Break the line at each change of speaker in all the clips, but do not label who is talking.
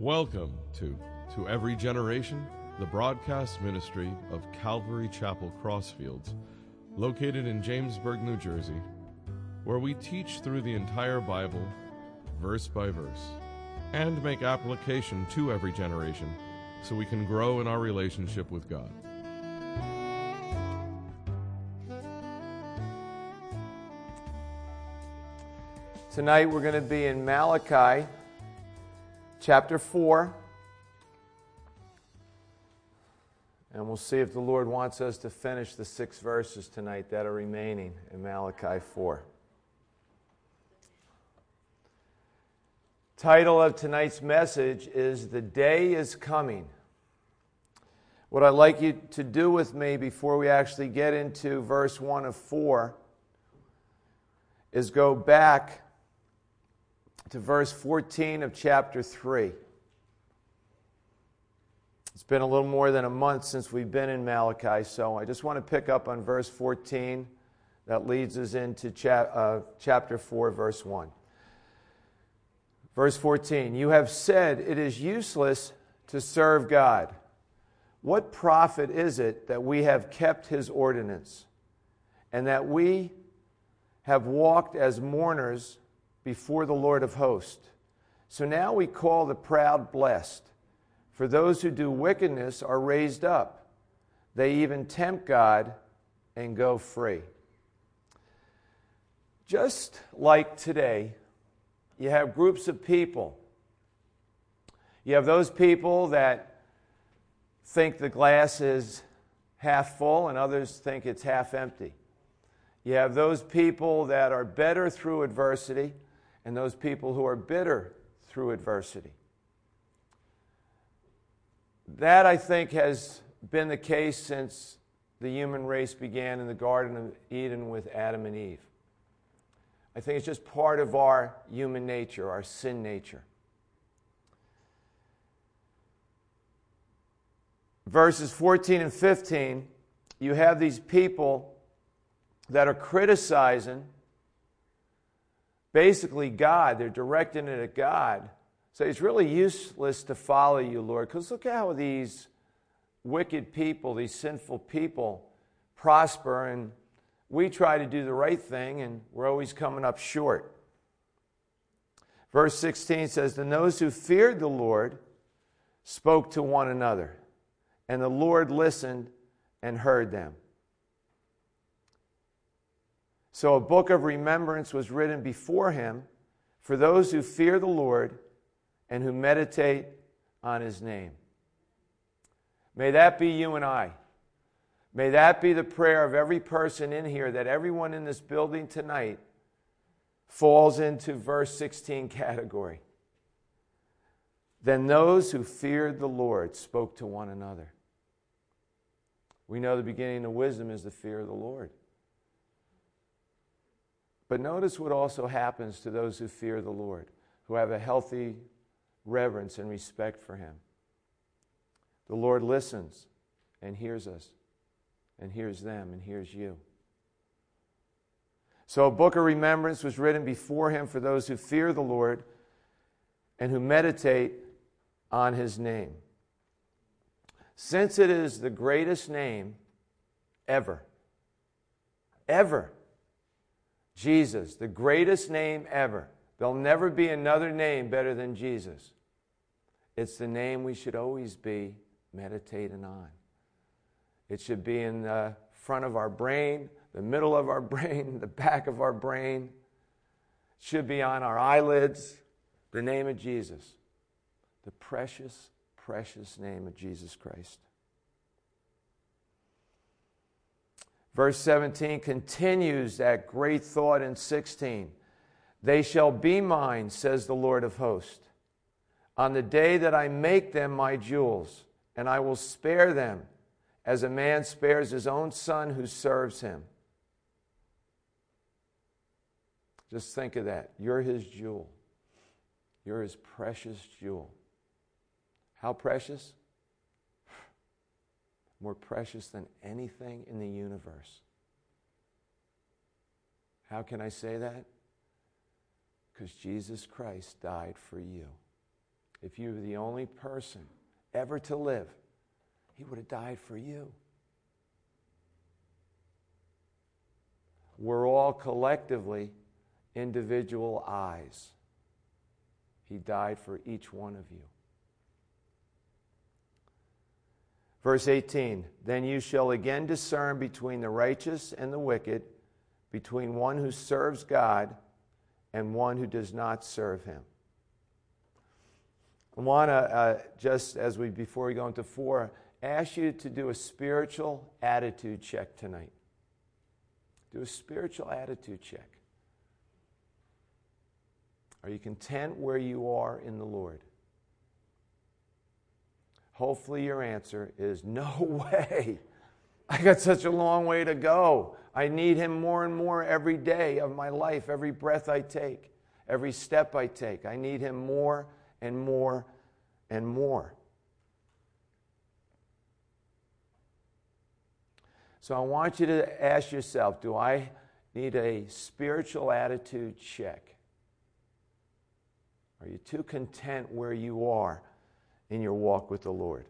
Welcome to To Every Generation, the broadcast ministry of Calvary Chapel Crossfields, located in Jamesburg, New Jersey, where we teach through the entire Bible, verse by verse, and make application to every generation so we can grow in our relationship with God.
Tonight we're going to be in Malachi chapter 4. And we'll see if the Lord wants us to finish the six verses tonight that are remaining in Malachi 4. Title of tonight's message is The Day is Coming. What I'd like you to do with me before we actually get into verse 1 of 4 is go back to verse 14 of chapter 3. It's been a little more than a month since we've been in Malachi, so I just want to pick up on verse 14 that leads us into cha- uh, chapter 4, verse 1. Verse 14 You have said it is useless to serve God. What profit is it that we have kept his ordinance and that we have walked as mourners before the Lord of hosts. So now we call the proud blessed. For those who do wickedness are raised up. They even tempt God and go free. Just like today, you have groups of people. You have those people that think the glass is half full, and others think it's half empty. You have those people that are better through adversity, and those people who are bitter through adversity. That, I think, has been the case since the human race began in the Garden of Eden with Adam and Eve. I think it's just part of our human nature, our sin nature. Verses 14 and 15, you have these people that are criticizing basically God. They're directing it at God. So it's really useless to follow you, Lord, because look how these wicked people, these sinful people, prosper, and we try to do the right thing, and we're always coming up short. Verse 16 says, Then those who feared the Lord spoke to one another, and the Lord listened and heard them. So a book of remembrance was written before him for those who fear the Lord and who meditate on his name. May that be you and I. May that be the prayer of every person in here that everyone in this building tonight falls into verse 16 category. Then those who feared the Lord spoke to one another. We know the beginning of wisdom is the fear of the Lord. But notice what also happens to those who fear the Lord, who have a healthy reverence and respect for Him. The Lord listens and hears us, and hears them, and hears you. So, a book of remembrance was written before Him for those who fear the Lord and who meditate on His name. Since it is the greatest name ever, ever, Jesus, the greatest name ever. There'll never be another name better than Jesus. It's the name we should always be meditating on. It should be in the front of our brain, the middle of our brain, the back of our brain. It should be on our eyelids. The name of Jesus. The precious, precious name of Jesus Christ. Verse 17 continues that great thought in 16. They shall be mine, says the Lord of hosts, on the day that I make them my jewels, and I will spare them as a man spares his own son who serves him. Just think of that. You're his jewel. You're his precious jewel. How precious? More precious than anything in the universe. How can I say that? Because Jesus Christ died for you. if you were the only person ever to live, he would have died for you. We're all collectively individual eyes. He died for each one of you. Verse 18 Then you shall again discern between the righteous and the wicked, between one who serves God and one who does not serve him. I want to, uh, just as we, before we go into four, ask you to do a spiritual attitude check tonight. Do a spiritual attitude check. Are you content where you are in the Lord? Hopefully, your answer is no way. I got such a long way to go. I need Him more and more every day of my life, every breath I take, every step I take. I need Him more and more and more. So I want you to ask yourself do I need a spiritual attitude check? Are you too content where you are in your walk with the Lord?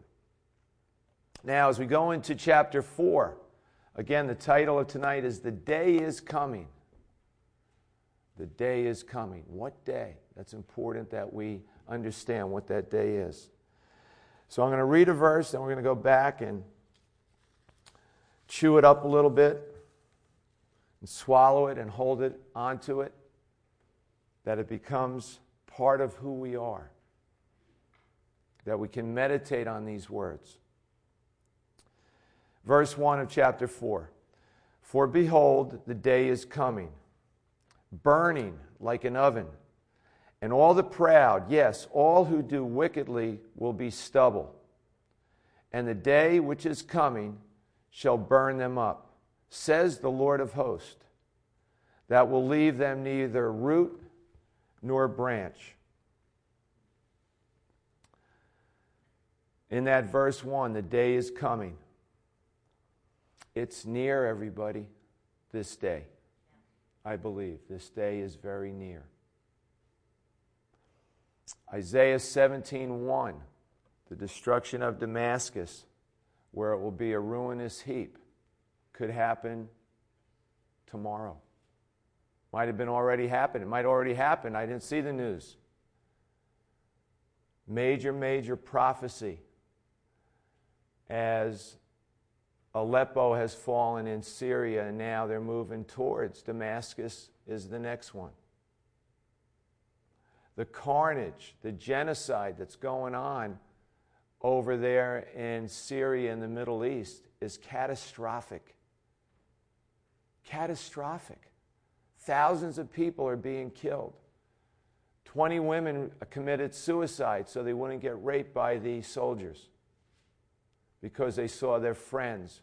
Now, as we go into chapter 4, again, the title of tonight is The Day is Coming. The day is coming. What day? That's important that we understand what that day is. So I'm going to read a verse, and we're going to go back and chew it up a little bit and swallow it and hold it onto it, that it becomes part of who we are, that we can meditate on these words. Verse 1 of chapter 4 For behold, the day is coming, burning like an oven, and all the proud, yes, all who do wickedly, will be stubble. And the day which is coming shall burn them up, says the Lord of hosts, that will leave them neither root nor branch. In that verse 1, the day is coming. It's near, everybody, this day. I believe this day is very near. Isaiah 17:1, the destruction of Damascus, where it will be a ruinous heap, could happen tomorrow. Might have been already happened. It might already happen. I didn't see the news. Major, major prophecy as Aleppo has fallen in Syria and now they're moving towards Damascus is the next one. The carnage, the genocide that's going on over there in Syria and the Middle East is catastrophic. Catastrophic. Thousands of people are being killed. 20 women committed suicide so they wouldn't get raped by the soldiers because they saw their friends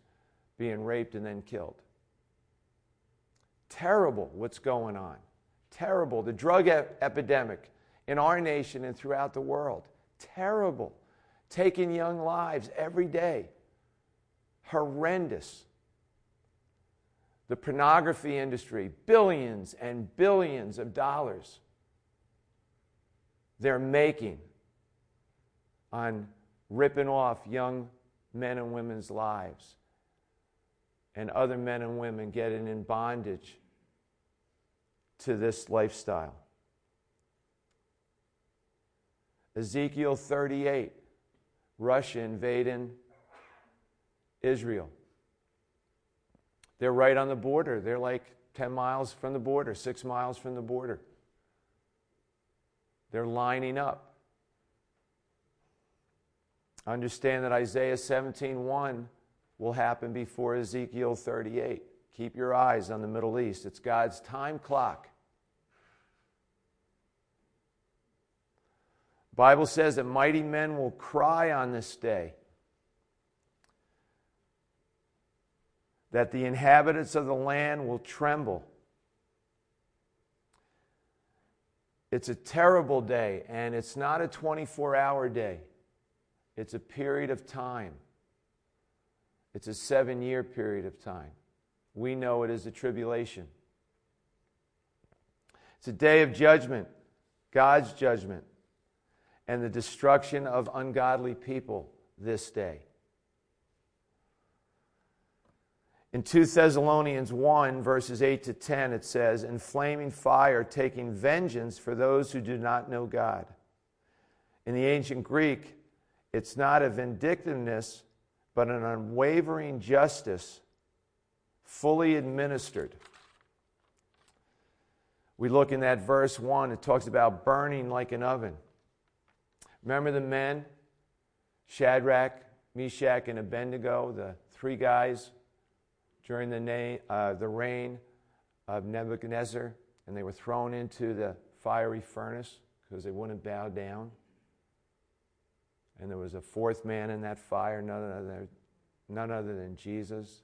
being raped and then killed. Terrible what's going on. Terrible. The drug ep- epidemic in our nation and throughout the world. Terrible. Taking young lives every day. Horrendous the pornography industry, billions and billions of dollars they're making on ripping off young men and women's lives and other men and women getting in bondage to this lifestyle. Ezekiel 38, Russia invading Israel. They're right on the border. They're like 10 miles from the border, six miles from the border. They're lining up. Understand that Isaiah 17:1 will happen before Ezekiel 38. Keep your eyes on the Middle East. It's God's time clock. Bible says that mighty men will cry on this day. that the inhabitants of the land will tremble. It's a terrible day, and it's not a 24 hour day, it's a period of time. It's a seven year period of time. We know it is a tribulation. It's a day of judgment, God's judgment. and the destruction of ungodly people this day. In 2 Thessalonians 1, verses 8 to 10, it says, In flaming fire, taking vengeance for those who do not know God. In the ancient Greek, it's not a vindictiveness, but an unwavering justice, fully administered. We look in that verse 1, it talks about burning like an oven. Remember the men, Shadrach, Meshach, and Abednego, the three guys during the, na- uh, the reign of Nebuchadnezzar, and they were thrown into the fiery furnace because they wouldn't bow down. And there was a fourth man in that fire, none other, none other than Jesus.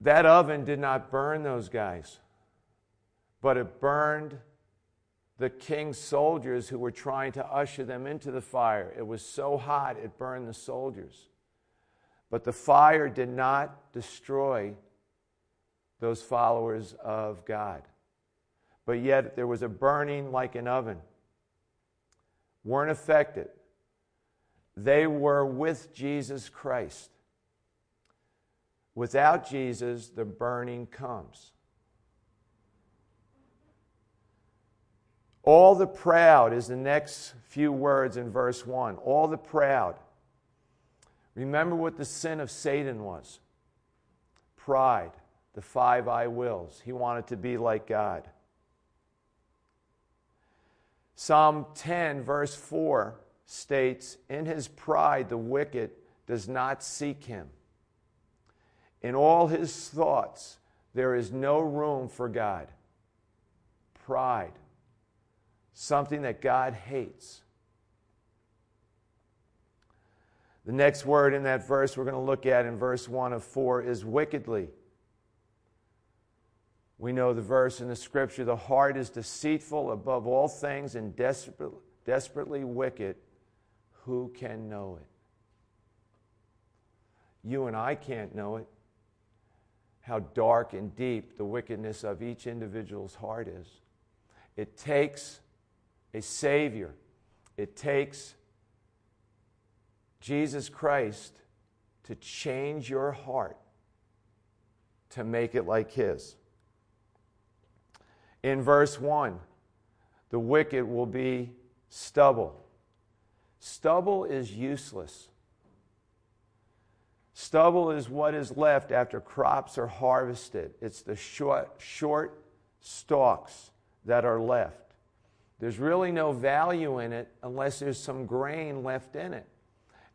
That oven did not burn those guys, but it burned the king's soldiers who were trying to usher them into the fire. It was so hot, it burned the soldiers. But the fire did not destroy those followers of God. But yet there was a burning like an oven. Weren't affected. They were with Jesus Christ. Without Jesus, the burning comes. All the proud is the next few words in verse 1. All the proud. Remember what the sin of Satan was pride, the five I wills. He wanted to be like God. Psalm 10, verse 4 states In his pride, the wicked does not seek him. In all his thoughts, there is no room for God. Pride something that God hates. The next word in that verse we're going to look at in verse 1 of 4 is wickedly. We know the verse in the scripture the heart is deceitful above all things and desperate, desperately wicked. Who can know it? You and I can't know it. How dark and deep the wickedness of each individual's heart is. It takes a Savior. It takes Jesus Christ to change your heart to make it like His. In verse 1, the wicked will be stubble. Stubble is useless. Stubble is what is left after crops are harvested. It's the short, short stalks that are left. There's really no value in it unless there's some grain left in it.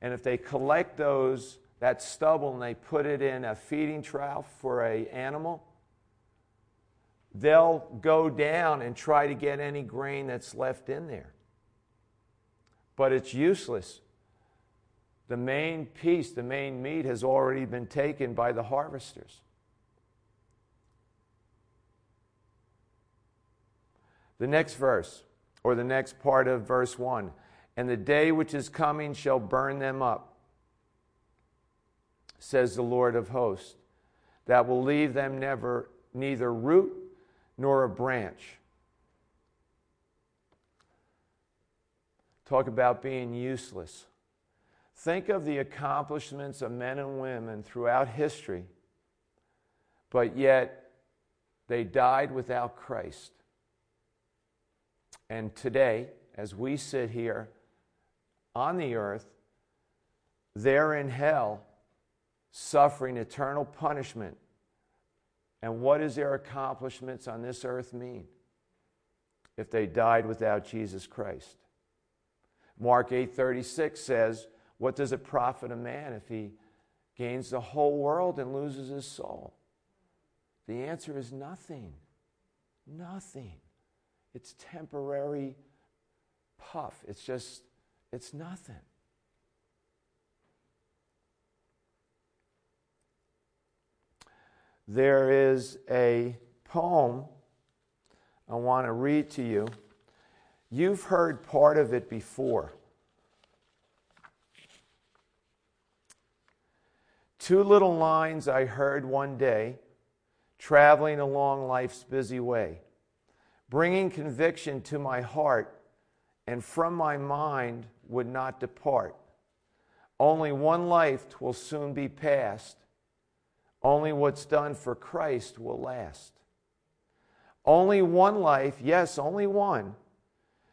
And if they collect those, that stubble, and they put it in a feeding trough for a animal, they'll go down and try to get any grain that's left in there. But it's useless. The main piece, the main meat, has already been taken by the harvesters. The next verse or the next part of verse 1 and the day which is coming shall burn them up, says the Lord of hosts, that will leave them never neither root nor a branch. Talk about being useless. Think of the accomplishments of men and women throughout history, but yet they died without Christ. And today, as we sit here on the earth, they're in hell suffering eternal punishment. And what does their accomplishments on this earth mean if they died without Jesus Christ? Mark 8:36 says, "What does it profit a man if he gains the whole world and loses his soul?" The answer is nothing. Nothing. It's temporary puff. It's just, it's nothing. There is a poem I want to read to you. You've heard part of it before. Two little lines I heard one day traveling along life's busy way. bringing conviction to my heart, and from my mind would not depart. Only one life will soon be past. Only what's done for Christ will last. Only one life, yes, only one.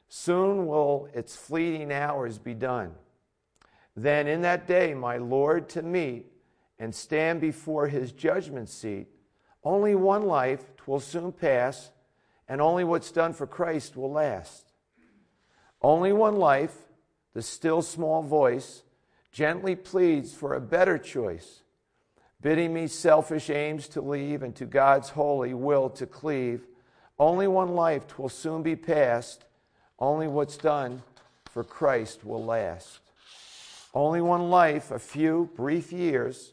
Soon will its fleeting hours be done. Then in that day, my Lord to meet and stand before his judgment seat. Only one life will soon pass, and only what's done for Christ will last. Only one life, the still small voice, gently pleads for a better choice, bidding me selfish aims to leave and to God's holy will to cleave. Only one life will soon be past, only what's done for Christ will last. Only one life, a few brief years,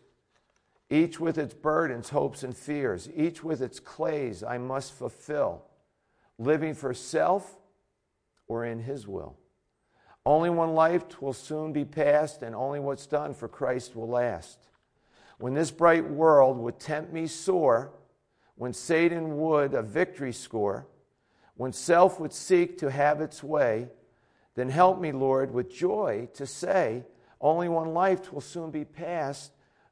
each with its burdens, hopes, and fears, each with its clays I must fulfill, living for self or in His will. Only one life will soon be past, and only what's done for Christ will last. When this bright world would tempt me sore, when Satan would a victory score, when self would seek to have its way, then help me, Lord, with joy to say, only one life will soon be past.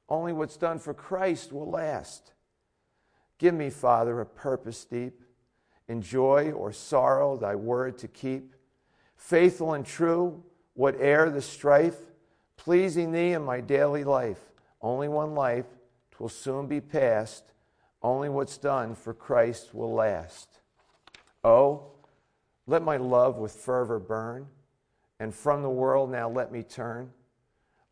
Only what's done for Christ will last. Give me, Father, a purpose deep, in joy or sorrow, thy word to keep. Faithful and true, whate'er the strife, pleasing thee in my daily life. Only one life, twill soon be past. Only what's done for Christ will last. Oh, let my love with fervor burn, and from the world now let me turn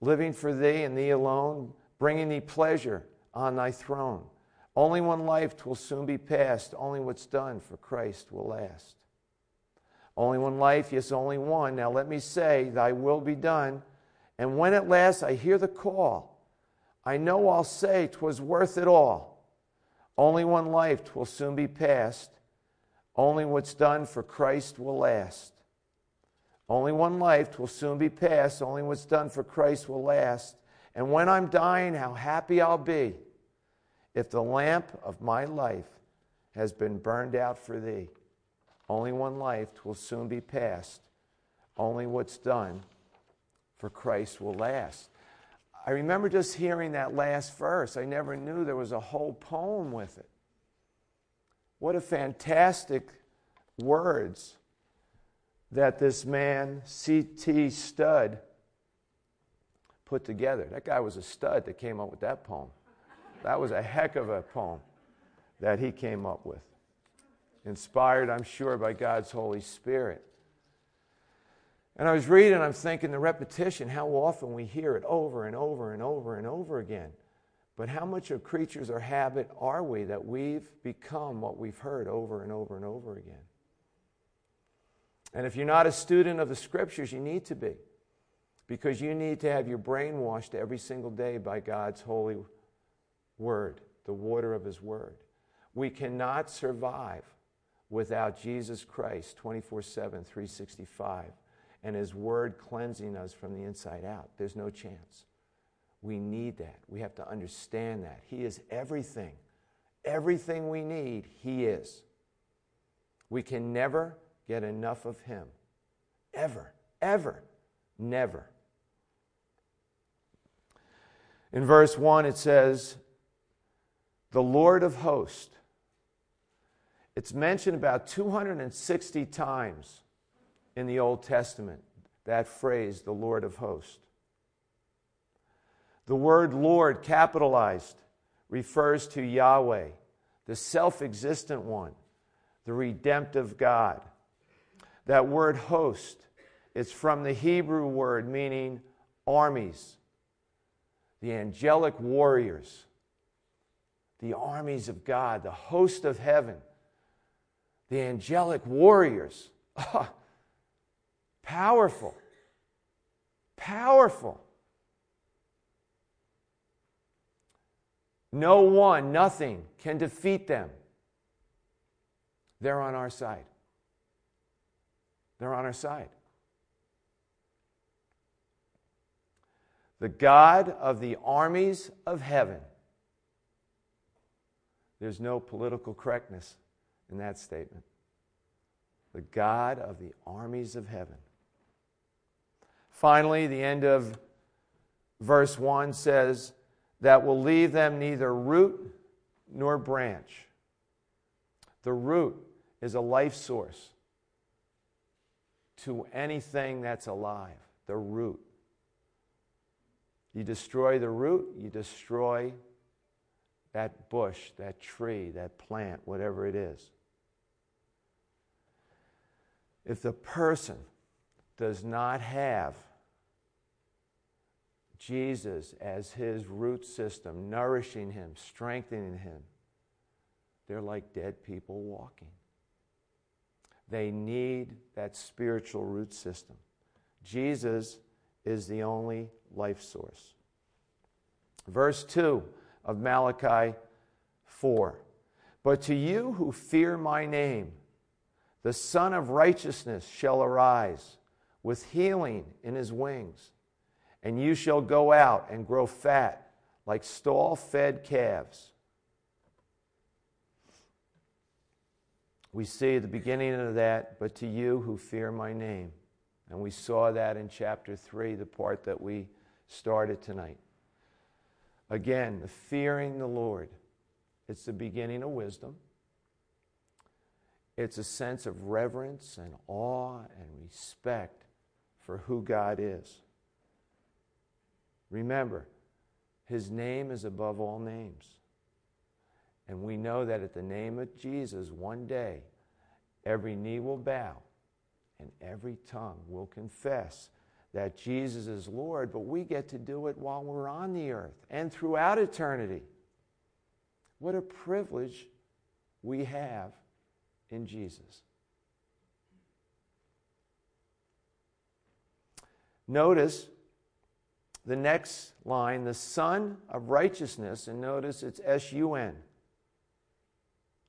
living for thee and thee alone, bringing thee pleasure on thy throne. Only one life will soon be past, only what's done for Christ will last. Only one life, yes, only one. Now let me say, Thy will be done. And when at last I hear the call, I know I'll say 'twas worth it all. Only one life will soon be past, only what's done for Christ will last. Only one life will soon be past. Only what's done for Christ will last. And when I'm dying, how happy I'll be if the lamp of my life has been burned out for thee. Only one life will soon be past. Only what's done for Christ will last. I remember just hearing that last verse. I never knew there was a whole poem with it. What a fantastic words that this man, C.T. Studd, put together. That guy was a stud that came up with that poem. That was a heck of a poem that he came up with. Inspired, I'm sure, by God's Holy Spirit. And I was reading, I'm thinking the repetition, how often we hear it over and over and over and over again. But how much of creatures or habit are we that we've become what we've heard over and over and over again? And if you're not a student of the scriptures, you need to be. Because you need to have your brain washed every single day by God's holy word, the water of his word. We cannot survive without Jesus Christ 24 7, 365, and his word cleansing us from the inside out. There's no chance. We need that. We have to understand that. He is everything. Everything we need, He is. We can never get enough of Him. Ever, ever, never. In verse 1, it says, the Lord of hosts. It's mentioned about 260 times in the Old Testament, that phrase, the Lord of hosts. The word Lord, capitalized, refers to Yahweh, the self existent one, the redemptive God. That word host is from the Hebrew word meaning armies, the angelic warriors, the armies of God, the host of heaven, the angelic warriors. Ah, powerful. Powerful. No one, nothing can defeat them. They're on our side. They're on our side. The God of the armies of heaven. There's no political correctness in that statement. the God of the armies of heaven. Finally, the end of verse 1 says, That will leave them neither root nor branch. The root is a life source to anything that's alive, the root. You destroy the root, you destroy that bush, that tree, that plant, whatever it is. If the person does not have Jesus as his root system, nourishing him, strengthening him, they're like dead people walking. They need that spiritual root system. Jesus is the only life source. Verse 2 of Malachi 4 But to you who fear my name, the Sun of Righteousness shall arise with healing in his wings, and you shall go out and grow fat like stall fed calves. We see the beginning of that, but to you who fear my name. And we saw that in chapter 3, the part that we started tonight. Again, the fearing the Lord. It's the beginning of wisdom. It's a sense of reverence and awe and respect for who God is. Remember, his name is above all names. And we know that at the name of Jesus, one day, every knee will bow and every tongue will confess that Jesus is Lord, but we get to do it while we're on the earth and throughout eternity. What a privilege we have in Jesus. Notice the next line, the Sun of Righteousness, and notice it's S U N.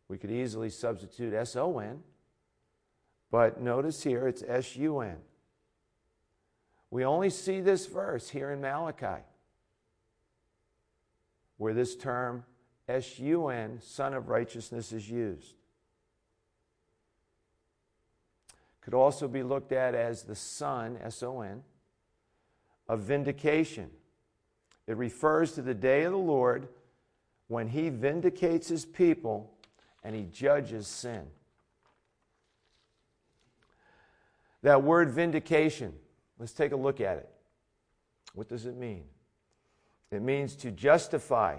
We could easily substitute S O N, but notice here it's S U N. We only see this verse here in Malachi, where this term S U N, Sun of Righteousness, is used. could also be looked at as the Son, S O N, of vindication. It refers to the day of the Lord when he vindicates his people and he judges sin. That word vindication, let's take a look at it. What does it mean? It means to justify,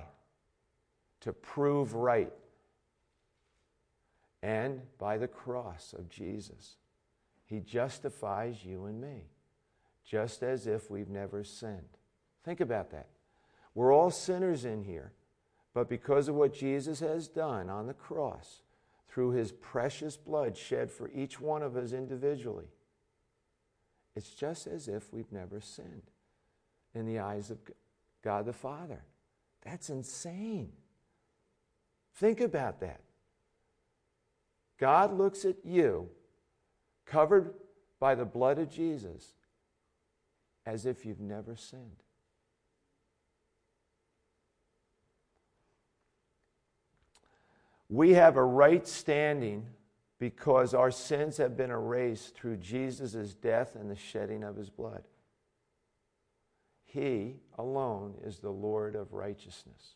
to prove right. And by the cross of Jesus. He justifies you and me, just as if we've never sinned. Think about that. We're all sinners in here, but because of what Jesus has done on the cross, through his precious blood shed for each one of us individually, it's just as if we've never sinned in the eyes of God the Father. That's insane. Think about that. God looks at you covered by the blood of Jesus as if you've never sinned. We have a right standing because our sins have been erased through Jesus' death and the shedding of his blood. He alone is the Lord of righteousness.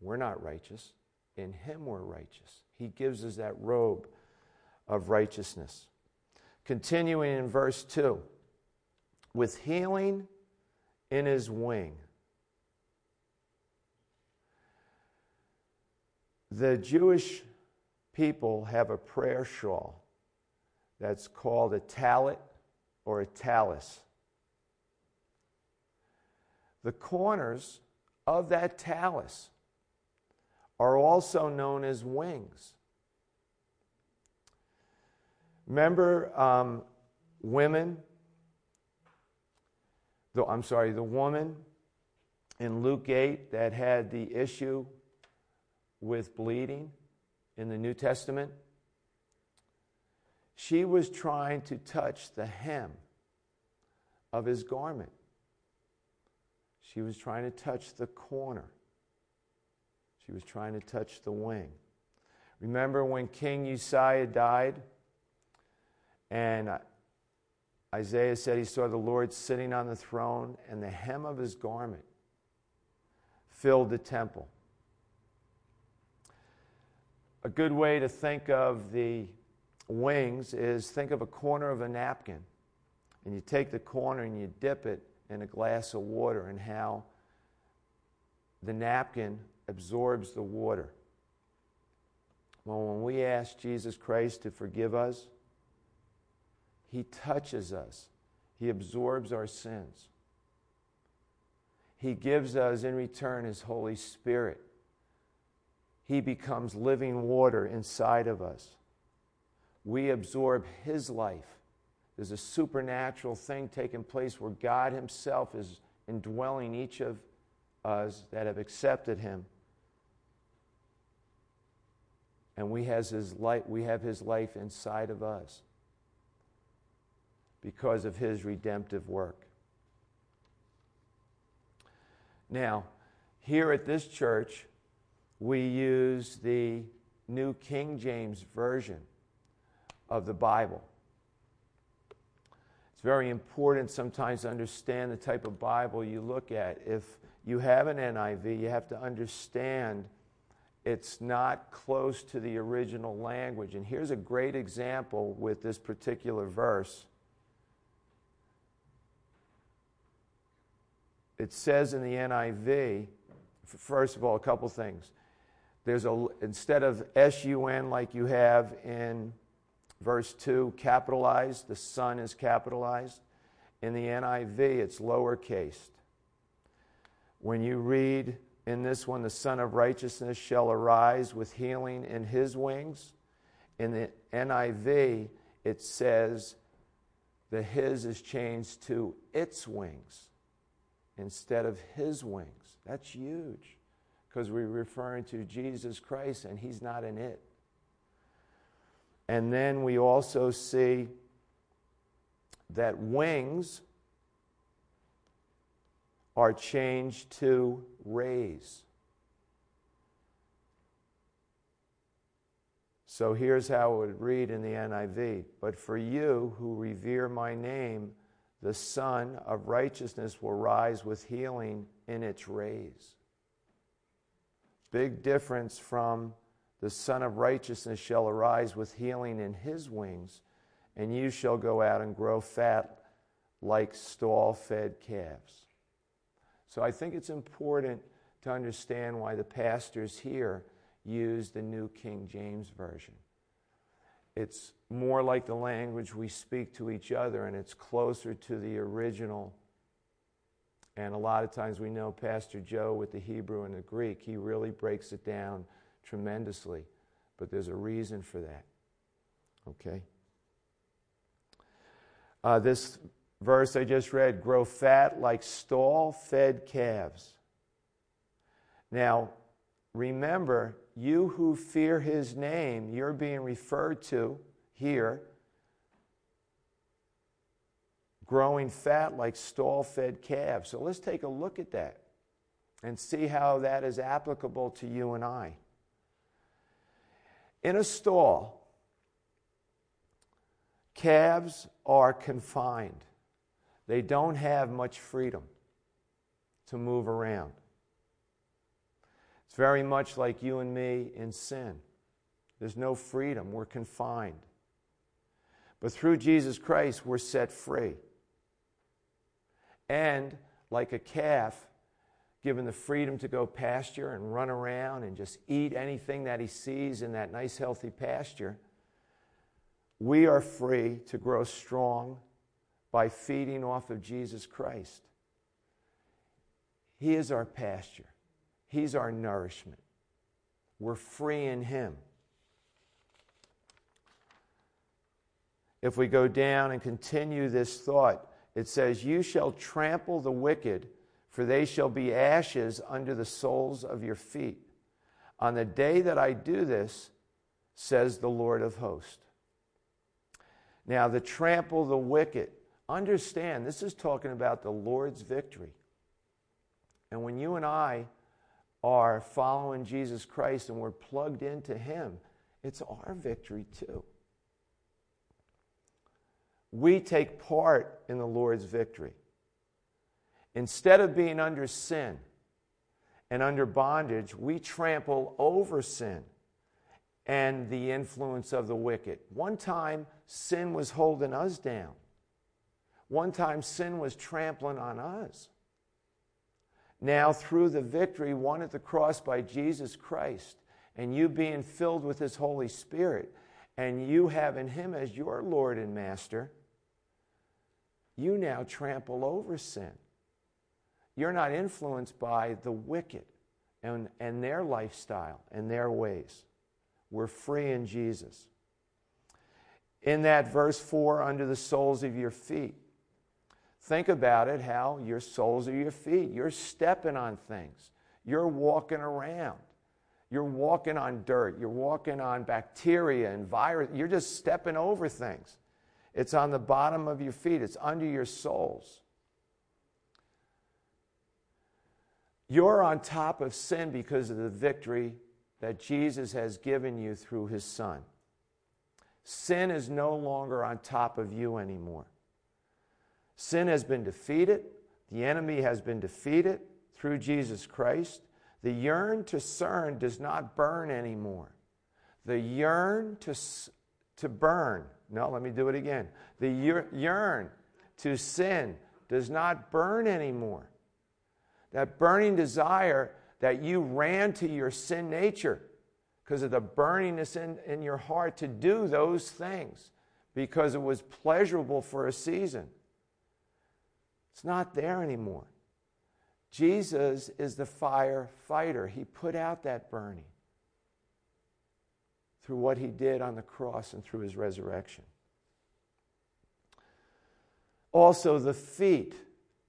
We're not righteous. In him we're righteous. He gives us that robe of righteousness. Continuing in verse 2 with healing in his wing. The Jewish people have a prayer shawl that's called a tallit or a tallis. The corners of that tallis are also known as wings. Remember um, women? The, I'm sorry, the woman in Luke 8 that had the issue with bleeding in the New Testament? She was trying to touch the hem of his garment. She was trying to touch the corner. She was trying to touch the wing. Remember when King Uzziah died? And Isaiah said he saw the Lord sitting on the throne, and the hem of his garment filled the temple. A good way to think of the wings is think of a corner of a napkin, and you take the corner and you dip it in a glass of water, and how the napkin absorbs the water. Well, when we ask Jesus Christ to forgive us, He touches us, He absorbs our sins. He gives us in return His Holy Spirit. He becomes living water inside of us. We absorb His life. There's a supernatural thing taking place where God Himself is indwelling each of us that have accepted Him and we, has his we have his life inside of us because of his redemptive work. Now, here at this church, we use the New King James Version of the Bible. It's very important sometimes to understand the type of Bible you look at. If you have an NIV, you have to understand it's not close to the original language. And here's a great example with this particular verse. It says in the NIV, first of all, a couple things. There's a instead of S-U-N like you have in verse 2, capitalized, the sun is capitalized. In the NIV, it's lowercase. When you read in this one, the Sun of Righteousness shall arise with healing in his wings. In the NIV, it says the his is changed to its wings instead of his wings. That's huge because we're referring to Jesus Christ and he's not in it. And then we also see that wings are changed to rays. So here's how it would read in the NIV But for you who revere my name, the sun of Righteousness will rise with healing in its rays. Big difference from the Sun of Righteousness shall arise with healing in his wings, and you shall go out and grow fat like stall fed calves. So I think it's important to understand why the pastors here use the New King James Version. It's more like the language we speak to each other, and it's closer to the original. And a lot of times we know Pastor Joe with the Hebrew and the Greek, he really breaks it down tremendously. But there's a reason for that. Okay? Uh, this verse I just read grow fat like stall fed calves. Now, remember, you who fear his name, you're being referred to here, growing fat like stall fed calves. So let's take a look at that and see how that is applicable to you and I. In a stall, calves are confined. They don't have much freedom to move around. It's very much like you and me in sin. There's no freedom, we're confined. But through Jesus Christ, we're set free. And like a calf, given the freedom to go pasture and run around and just eat anything that he sees in that nice, healthy pasture, we are free to grow strong by feeding off of Jesus Christ. He is our pasture, He's our nourishment. We're free in Him. If we go down and continue this thought, it says, You shall trample the wicked, for they shall be ashes under the soles of your feet. On the day that I do this, says the Lord of hosts. Now, the trample the wicked Understand, this is talking about the Lord's victory. And when you and I are following Jesus Christ and we're plugged into Him, it's our victory too. we take part in the Lord's victory. Instead of being under sin and under bondage, we trample over sin and the influence of the wicked. One time, sin was holding us down. One time, sin was trampling on us. Now, through the victory won at the cross by Jesus Christ, and you being filled with His Holy Spirit, and you having Him as your Lord and Master, you now trample over sin. You're not influenced by the wicked and, and their lifestyle and their ways. We're free in Jesus. In that verse 4, under the soles of your feet, think about it how your soles are your feet. You're stepping on things, you're walking around. You're walking on dirt. You're walking on bacteria and virus. You're just stepping over things. It's on the bottom of your feet, it's under your soles. You're on top of sin because of the victory that Jesus has given you through his Son. Sin is no longer on top of you anymore. Sin has been defeated, the enemy has been defeated through Jesus Christ. The yearn to cern does not burn anymore. The yearn to, to burn no, let me do it again. The yearn to sin does not burn anymore. That burning desire that you ran to your sin nature because of the burningness in, in your heart to do those things because it was pleasurable for a season. It's not there anymore. Jesus is the fire fighter. He put out that burning through what he did on the cross and through his resurrection. Also, the feet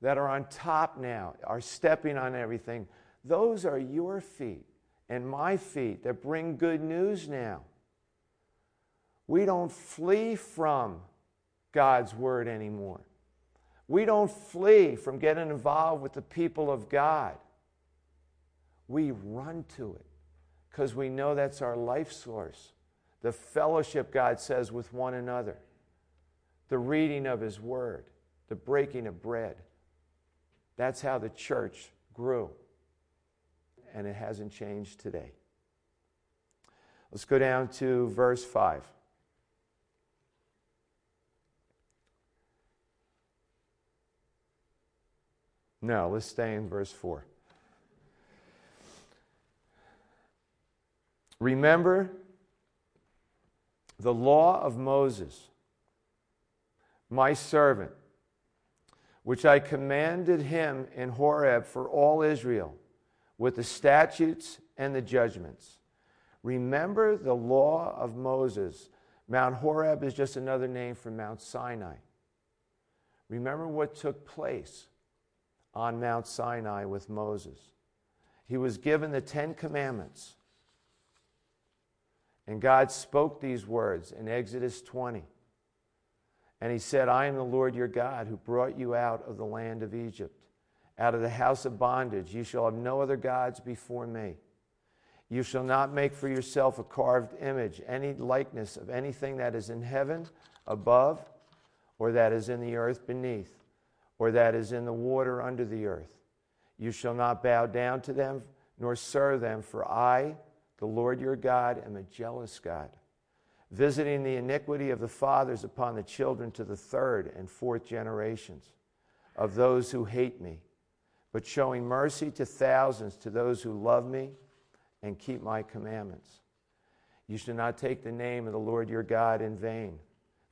that are on top now are stepping on everything. Those are your feet and my feet that bring good news now. We don't flee from God's word anymore. We don't flee from getting involved with the people of God. We run to it because we know that's our life source. The fellowship, God says, with one another, the reading of His Word, the breaking of bread. That's how the church grew. And it hasn't changed today. Let's go down to verse 5. No, let's stay in verse 4. Remember the law of Moses, my servant, which I commanded him in Horeb for all Israel, with the statutes and the judgments. Remember the law of Moses. Mount Horeb is just another name for Mount Sinai. Remember what took place on Mount Sinai with Moses. He was given the Ten Commandments. And God spoke these words in Exodus 20. And he said, I am the Lord your God who brought you out of the land of Egypt, out of the house of bondage. You shall have no other gods before me. You shall not make for yourself a carved image, any likeness of anything that is in heaven above, or that is in the earth beneath, or that is in the water under the earth. You shall not bow down to them, nor serve them, for I, the Lord your God am a jealous God, visiting the iniquity of the fathers upon the children to the third and fourth generations of those who hate me, but showing mercy to thousands to those who love me and keep my commandments. You shall not take the name of the Lord your God in vain,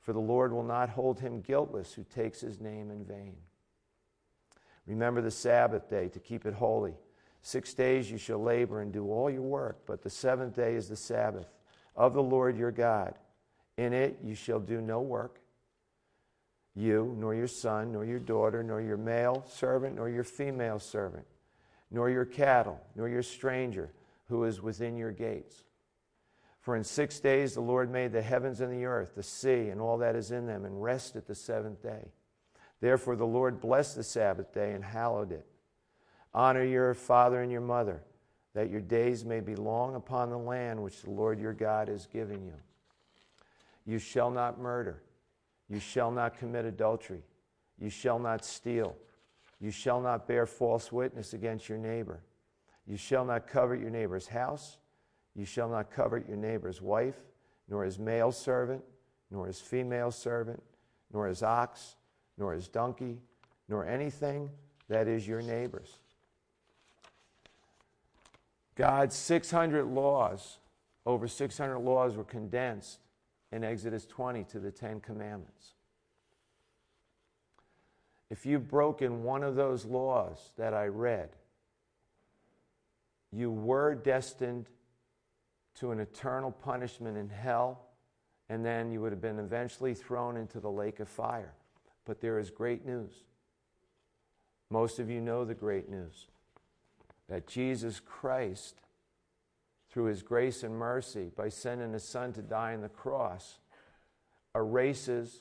for the Lord will not hold him guiltless who takes his name in vain. Remember the Sabbath day to keep it holy. Six days you shall labor and do all your work, but the seventh day is the Sabbath of the Lord your God. In it you shall do no work, you, nor your son, nor your daughter, nor your male servant, nor your female servant, nor your cattle, nor your stranger who is within your gates. For in six days the Lord made the heavens and the earth, the sea, and all that is in them, and rested the seventh day. Therefore the Lord blessed the Sabbath day and hallowed it. Honor your father and your mother, that your days may be long upon the land which the Lord your God is giving you. You shall not murder. You shall not commit adultery. You shall not steal. You shall not bear false witness against your neighbor. You shall not covet your neighbor's house. You shall not covet your neighbor's wife, nor his male servant, nor his female servant, nor his ox, nor his donkey, nor anything that is your neighbor's. God's 600 laws, over 600 laws, were condensed in Exodus 20 to the Ten Commandments. If you've broken one of those laws that I read, you were destined to an eternal punishment in hell, and then you would have been eventually thrown into the lake of fire. But there is great news. Most of you know the great news that Jesus Christ, through his grace and mercy, by sending his son to die on the cross, erases,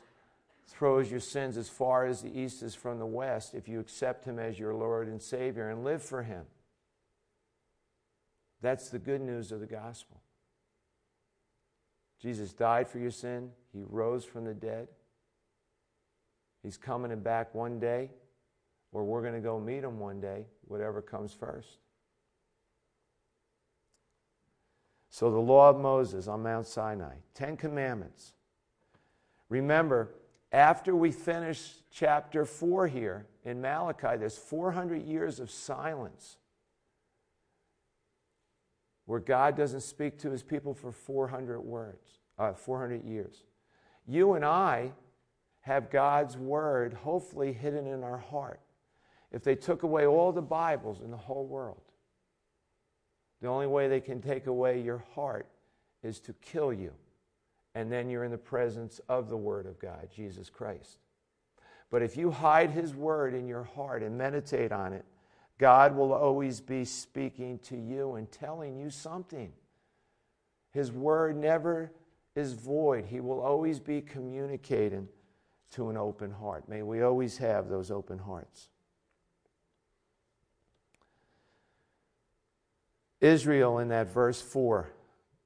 throws your sins as far as the east is from the west if you accept him as your Lord and Savior and live for him. That's the good news of the gospel. Jesus died for your sin, he rose from the dead. He's coming back one day, or we're going to go meet him one day, whatever comes first. So, the law of Moses on Mount Sinai, Ten Commandments. Remember, after we finish chapter 4 here in Malachi, there's 400 years of silence where God doesn't speak to his people for 400 words, uh, 400 years. You and I have God's word hopefully hidden in our heart. If they took away all the Bibles in the whole world, the only way they can take away your heart is to kill you. And then you're in the presence of the Word of God, Jesus Christ. But if you hide His Word in your heart and meditate on it, God will always be speaking to you and telling you something. His Word never is void, He will always be communicating to an open heart. May we always have those open hearts. Israel in that verse 4,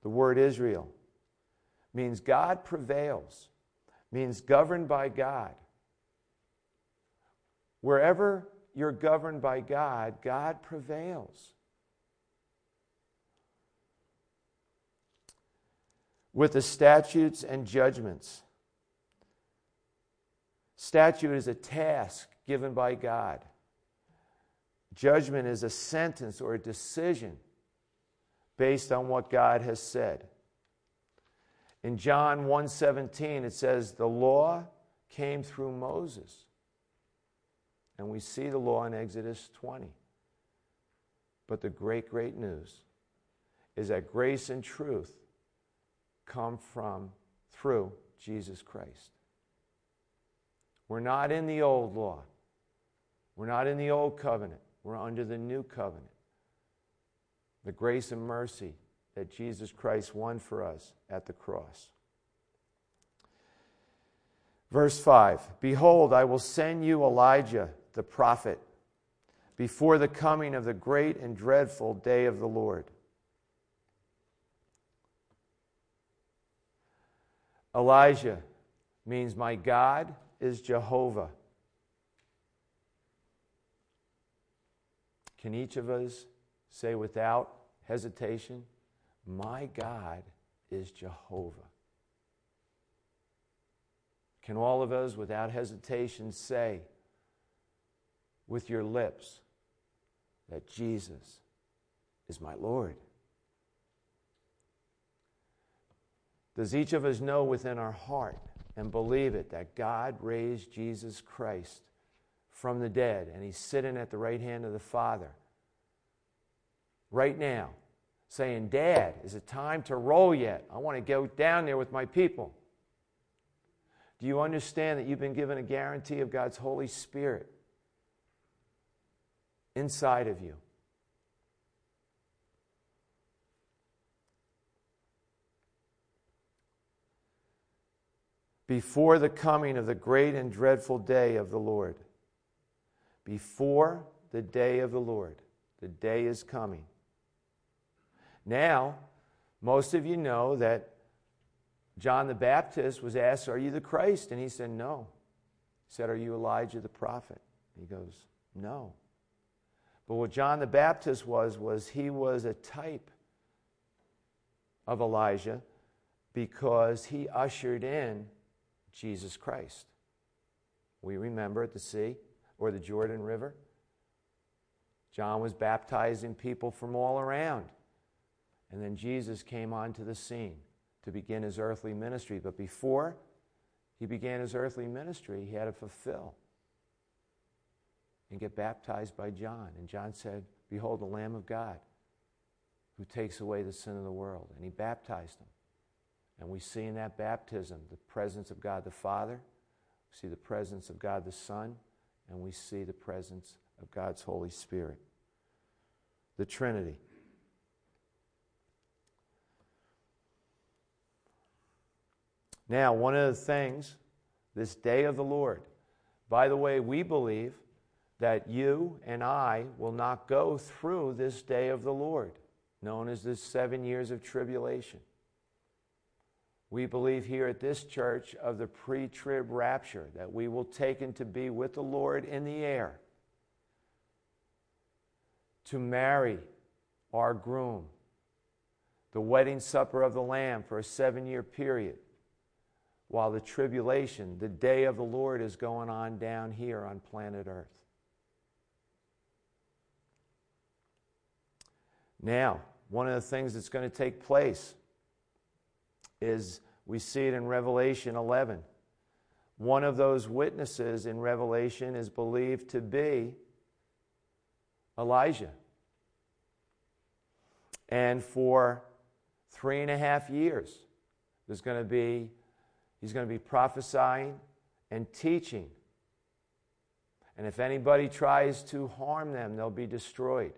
the word Israel means God prevails, means governed by God. Wherever you're governed by God, God prevails. With the statutes and judgments. Statute is a task given by God. Judgment is a sentence or a decision based on what God has said. In John 1:17 it says the law came through Moses. And we see the law in Exodus 20. But the great great news is that grace and truth come from through Jesus Christ. We're not in the old law. We're not in the old covenant. We're under the new covenant the grace and mercy that Jesus Christ won for us at the cross. Verse 5 Behold, I will send you Elijah the prophet before the coming of the great and dreadful day of the Lord. Elijah means my God is Jehovah. Can each of us say without hesitation, My God is Jehovah. Can all of us, without hesitation, say with your lips that Jesus is my Lord? Does each of us know within our heart and believe it that God raised Jesus Christ from the dead and he's sitting at the right hand of the Father? right now saying, Dad, is it time to roll yet? I want to go down there with my people. Do you understand that you've been given a guarantee of God's Holy Spirit inside of you? Before the coming of the great and dreadful day of the Lord. Before the day of the Lord. The day is coming. Now, most of you know that John the Baptist was asked, Are you the Christ? And he said, No. He said, Are you Elijah the prophet? He goes, No. But what John the Baptist was, was he was a type of Elijah because he ushered in Jesus Christ. We remember at the sea or the Jordan River. John was baptizing people from all around. And then Jesus came onto the scene to begin his earthly ministry. But before he began his earthly ministry, he had to fulfill and get baptized by John. And John said, Behold, the Lamb of God who takes away the sin of the world. And he baptized them. And we see in that baptism the presence of God the Father, we see the presence of God the Son, and we see the presence of God's Holy Spirit. The Trinity. Now, one of the things, this day of the Lord, by the way, we believe that you and I will not go through this day of the Lord, known as the seven years of tribulation. We believe here at this church of the pre trib rapture that we will taken to be with the Lord in the air to marry our groom, the wedding supper of the Lamb for a seven year period while the tribulation, the day of the Lord, is going on down here on planet Earth. Now, one of the things that's going to take place is we see it in Revelation 11. One of those witnesses in Revelation is believed to be Elijah. And for three and a half years, there's going to be He's going to be prophesying and teaching. And if anybody tries to harm them, they'll be destroyed.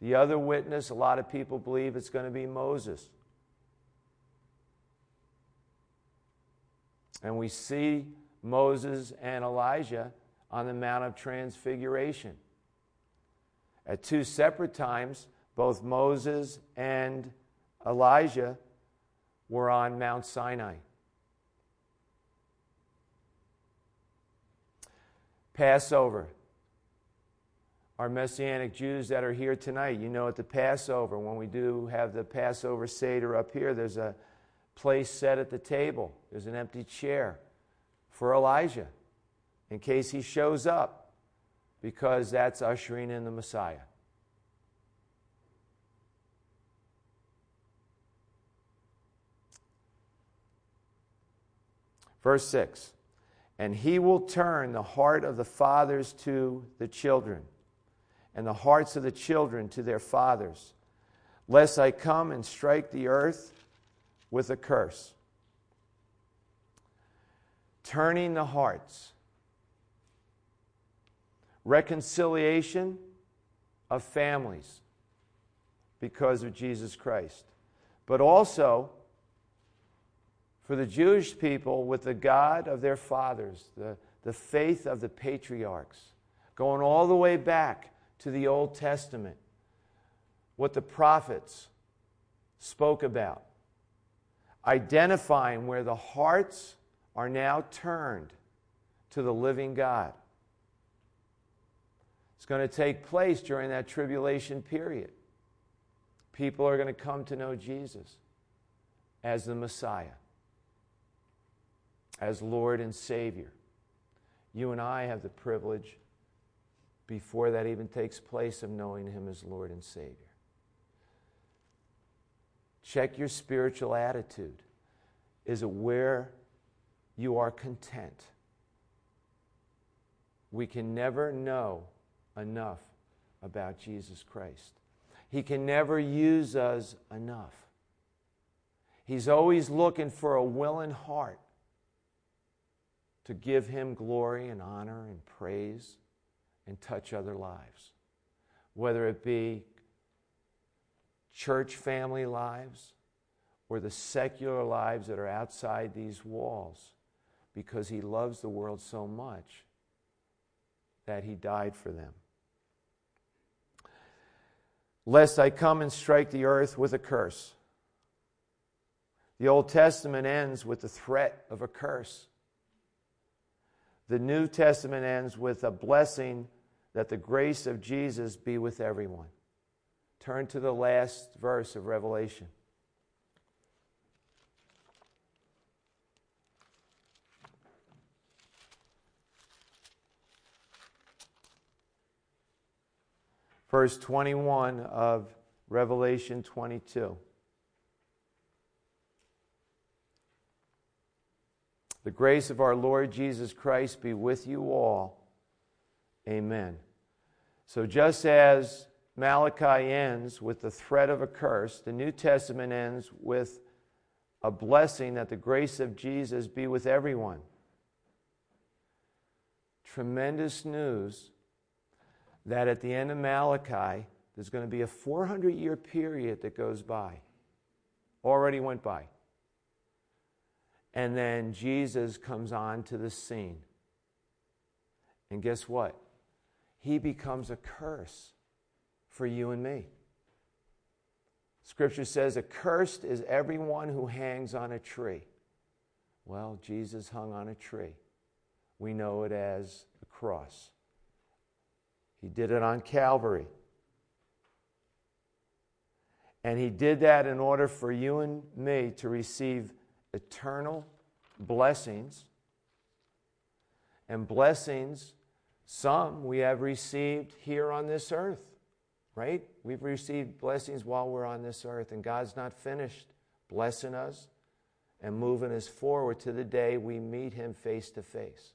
The other witness, a lot of people believe it's going to be Moses. And we see Moses and Elijah on the Mount of Transfiguration. At two separate times, both Moses and Elijah were on Mount Sinai. Passover. Our Messianic Jews that are here tonight, you know, at the Passover, when we do have the Passover Seder up here, there's a place set at the table. There's an empty chair for Elijah in case he shows up, because that's ushering in the Messiah. Verse 6 and he will turn the heart of the fathers to the children, and the hearts of the children to their fathers, lest I come and strike the earth with a curse. Turning the hearts. Reconciliation of families because of Jesus Christ. But also, for the Jewish people with the God of their fathers, the, the faith of the patriarchs, going all the way back to the Old Testament, what the prophets spoke about, identifying where the hearts are now turned to the living God. It's going to take place during that tribulation period. People are going to come to know Jesus as the Messiah as Lord and Savior. You and I have the privilege, before that even takes place, of knowing Him as Lord and Savior. Check your spiritual attitude. Is it where you are content? We can never know enough about Jesus Christ. He can never use us enough. He's always looking for a willing heart to give him glory and honor and praise and touch other lives. Whether it be church family lives or the secular lives that are outside these walls, because he loves the world so much that he died for them. Lest I come and strike the earth with a curse. The Old Testament ends with the threat of a curse. The New Testament ends with a blessing that the grace of Jesus be with everyone. Turn to the last verse of Revelation. Verse 21 of Revelation 22. The grace of our Lord Jesus Christ be with you all. Amen. So, just as Malachi ends with the threat of a curse, the New Testament ends with a blessing that the grace of Jesus be with everyone. Tremendous news that at the end of Malachi, there's going to be a 400 year period that goes by. Already went by. And then Jesus comes on to the scene. And guess what? He becomes a curse for you and me. Scripture says, Accursed is everyone who hangs on a tree. Well, Jesus hung on a tree. We know it as a cross. He did it on Calvary. And he did that in order for you and me to receive eternal blessings. And blessings, some we have received here on this earth, right? We've received blessings while we're on this earth, and God's not finished blessing us and moving us forward to the day we meet Him face to face.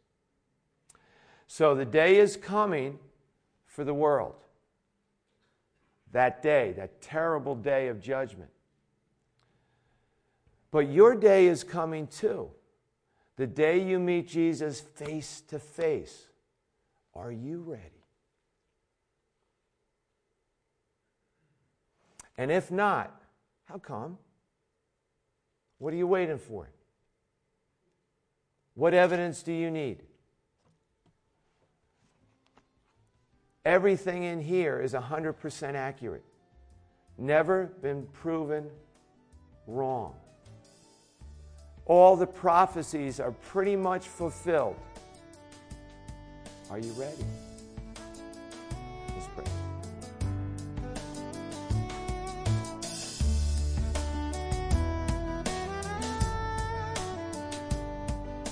So the day is coming for the world. That day, that terrible day of judgment. But your day is coming too. The day you meet Jesus face to face. Are you ready? And if not, how come? What are you waiting for? What evidence do you need? Everything in here is 100% accurate. Never been proven wrong all the prophecies are pretty much fulfilled. Are you ready?